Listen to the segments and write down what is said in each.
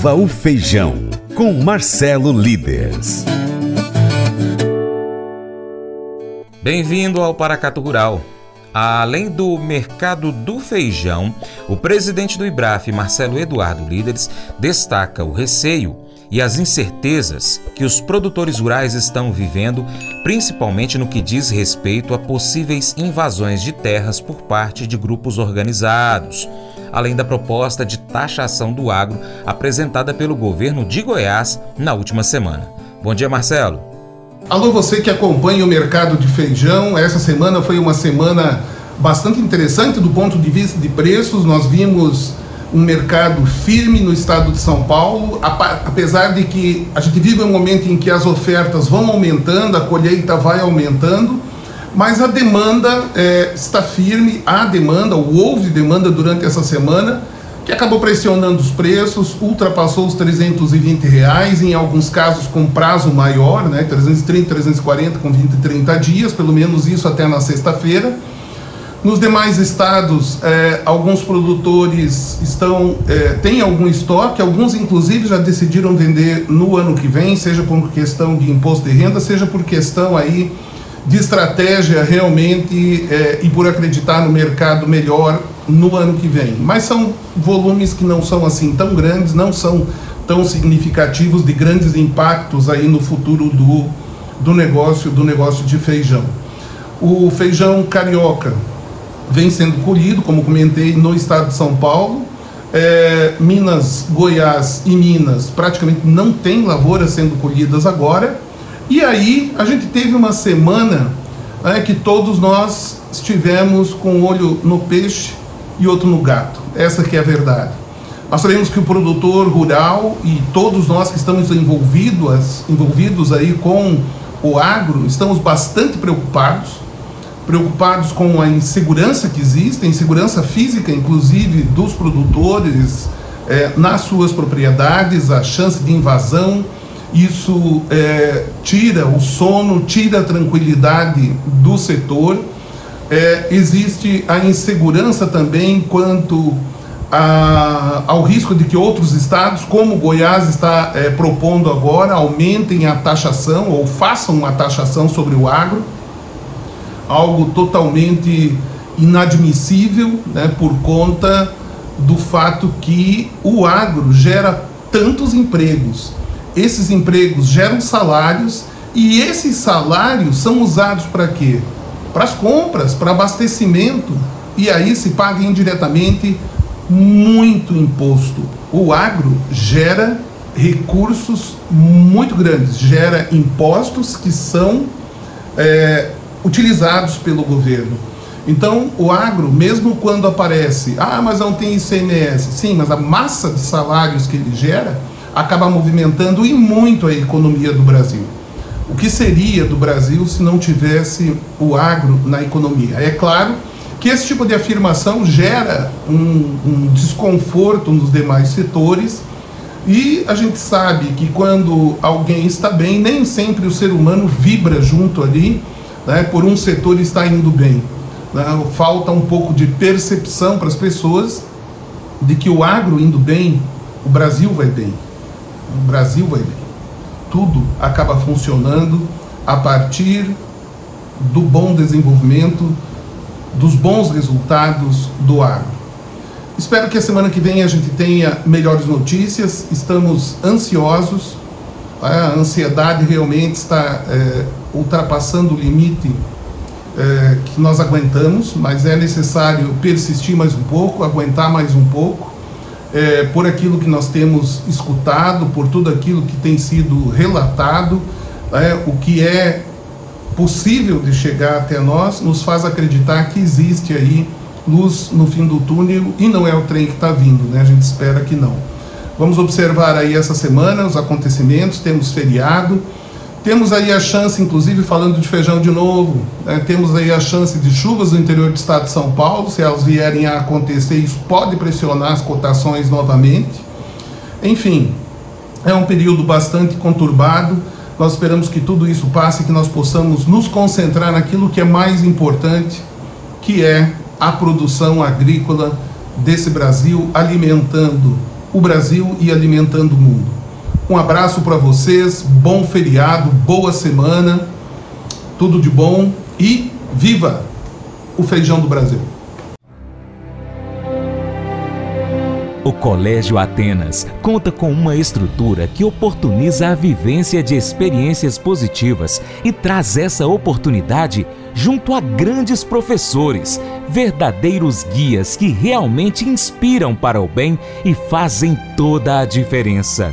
Viva o Feijão, com Marcelo Líderes. Bem-vindo ao Paracato Rural. Além do mercado do feijão, o presidente do IBRAF, Marcelo Eduardo Líderes, destaca o receio e as incertezas que os produtores rurais estão vivendo, principalmente no que diz respeito a possíveis invasões de terras por parte de grupos organizados, além da proposta de taxação do agro apresentada pelo governo de Goiás na última semana. Bom dia, Marcelo. Alô, você que acompanha o mercado de feijão. Essa semana foi uma semana bastante interessante do ponto de vista de preços. Nós vimos um mercado firme no estado de São Paulo, apesar de que a gente vive um momento em que as ofertas vão aumentando, a colheita vai aumentando, mas a demanda é, está firme, há demanda, houve demanda durante essa semana, que acabou pressionando os preços, ultrapassou os 320 reais, em alguns casos com prazo maior, né, 330, 340 com 20, 30 dias, pelo menos isso até na sexta-feira. Nos demais estados, é, alguns produtores estão é, têm algum estoque, alguns inclusive já decidiram vender no ano que vem, seja por questão de imposto de renda, seja por questão aí de estratégia realmente é, e por acreditar no mercado melhor no ano que vem. Mas são volumes que não são assim tão grandes, não são tão significativos de grandes impactos aí no futuro do, do negócio do negócio de feijão. O feijão carioca vem sendo colhido, como comentei, no estado de São Paulo. É, Minas, Goiás e Minas praticamente não tem lavouras sendo colhidas agora. E aí a gente teve uma semana né, que todos nós estivemos com um olho no peixe e outro no gato. Essa que é a verdade. Nós sabemos que o produtor rural e todos nós que estamos envolvidos, envolvidos aí com o agro, estamos bastante preocupados preocupados com a insegurança que existe, a insegurança física, inclusive, dos produtores é, nas suas propriedades, a chance de invasão. Isso é, tira o sono, tira a tranquilidade do setor. É, existe a insegurança também quanto a, ao risco de que outros estados, como Goiás está é, propondo agora, aumentem a taxação ou façam uma taxação sobre o agro algo totalmente inadmissível, né, por conta do fato que o agro gera tantos empregos. Esses empregos geram salários e esses salários são usados para quê? Para as compras, para abastecimento e aí se paga indiretamente muito imposto. O agro gera recursos muito grandes, gera impostos que são é, utilizados pelo governo. Então, o agro, mesmo quando aparece, ah, mas não tem ICMS, sim, mas a massa de salários que ele gera acaba movimentando e muito a economia do Brasil. O que seria do Brasil se não tivesse o agro na economia? É claro que esse tipo de afirmação gera um, um desconforto nos demais setores e a gente sabe que quando alguém está bem, nem sempre o ser humano vibra junto ali né, por um setor está indo bem. Né? Falta um pouco de percepção para as pessoas de que o agro indo bem, o Brasil vai bem. O Brasil vai. Tudo acaba funcionando a partir do bom desenvolvimento, dos bons resultados do agro. Espero que a semana que vem a gente tenha melhores notícias. Estamos ansiosos a ansiedade realmente está é, ultrapassando o limite é, que nós aguentamos, mas é necessário persistir mais um pouco, aguentar mais um pouco, é, por aquilo que nós temos escutado, por tudo aquilo que tem sido relatado, é, o que é possível de chegar até nós, nos faz acreditar que existe aí luz no fim do túnel e não é o trem que está vindo, né? A gente espera que não. Vamos observar aí essa semana os acontecimentos, temos feriado, temos aí a chance, inclusive falando de feijão de novo, né, temos aí a chance de chuvas no interior do estado de São Paulo, se elas vierem a acontecer, isso pode pressionar as cotações novamente. Enfim, é um período bastante conturbado. Nós esperamos que tudo isso passe, que nós possamos nos concentrar naquilo que é mais importante, que é a produção agrícola desse Brasil alimentando o Brasil e alimentando o mundo. Um abraço para vocês, bom feriado, boa semana, tudo de bom e viva o feijão do Brasil! O Colégio Atenas conta com uma estrutura que oportuniza a vivência de experiências positivas e traz essa oportunidade junto a grandes professores, verdadeiros guias que realmente inspiram para o bem e fazem toda a diferença.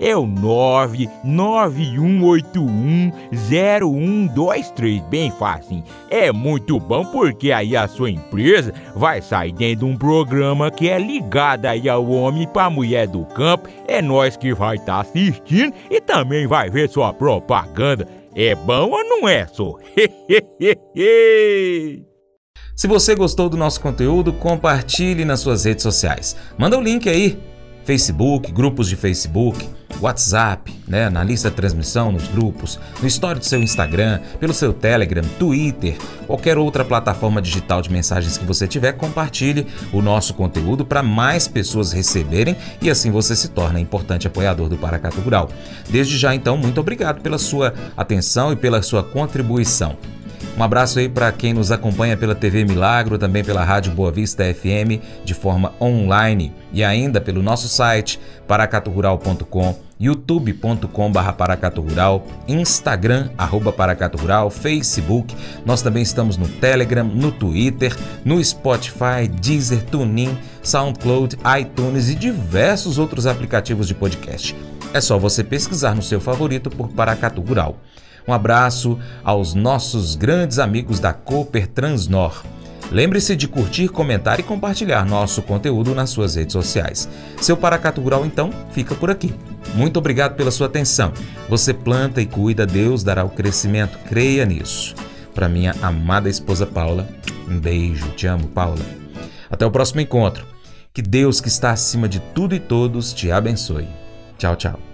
é o 991810123, bem facinho. É muito bom porque aí a sua empresa vai sair dentro de um programa que é ligado aí ao homem para mulher do campo. É nós que vai estar tá assistindo e também vai ver sua propaganda. É bom ou não é, só? Se você gostou do nosso conteúdo, compartilhe nas suas redes sociais. Manda o link aí Facebook, grupos de Facebook, WhatsApp, né, na lista de transmissão, nos grupos, no story do seu Instagram, pelo seu Telegram, Twitter, qualquer outra plataforma digital de mensagens que você tiver, compartilhe o nosso conteúdo para mais pessoas receberem e assim você se torna importante apoiador do Paracato Rural. Desde já, então, muito obrigado pela sua atenção e pela sua contribuição. Um abraço aí para quem nos acompanha pela TV Milagro, também pela Rádio Boa Vista FM de forma online e ainda pelo nosso site paracaturural.com, youtube.com.br paracaturural, Instagram, arroba paracaturural, Facebook. Nós também estamos no Telegram, no Twitter, no Spotify, Deezer, TuneIn, SoundCloud, iTunes e diversos outros aplicativos de podcast. É só você pesquisar no seu favorito por Paracatu Rural. Um abraço aos nossos grandes amigos da Cooper Transnor. Lembre-se de curtir, comentar e compartilhar nosso conteúdo nas suas redes sociais. Seu Paracato Rural, então, fica por aqui. Muito obrigado pela sua atenção. Você planta e cuida, Deus dará o crescimento. Creia nisso. Para minha amada esposa Paula, um beijo. Te amo, Paula. Até o próximo encontro. Que Deus, que está acima de tudo e todos, te abençoe. Tchau, tchau.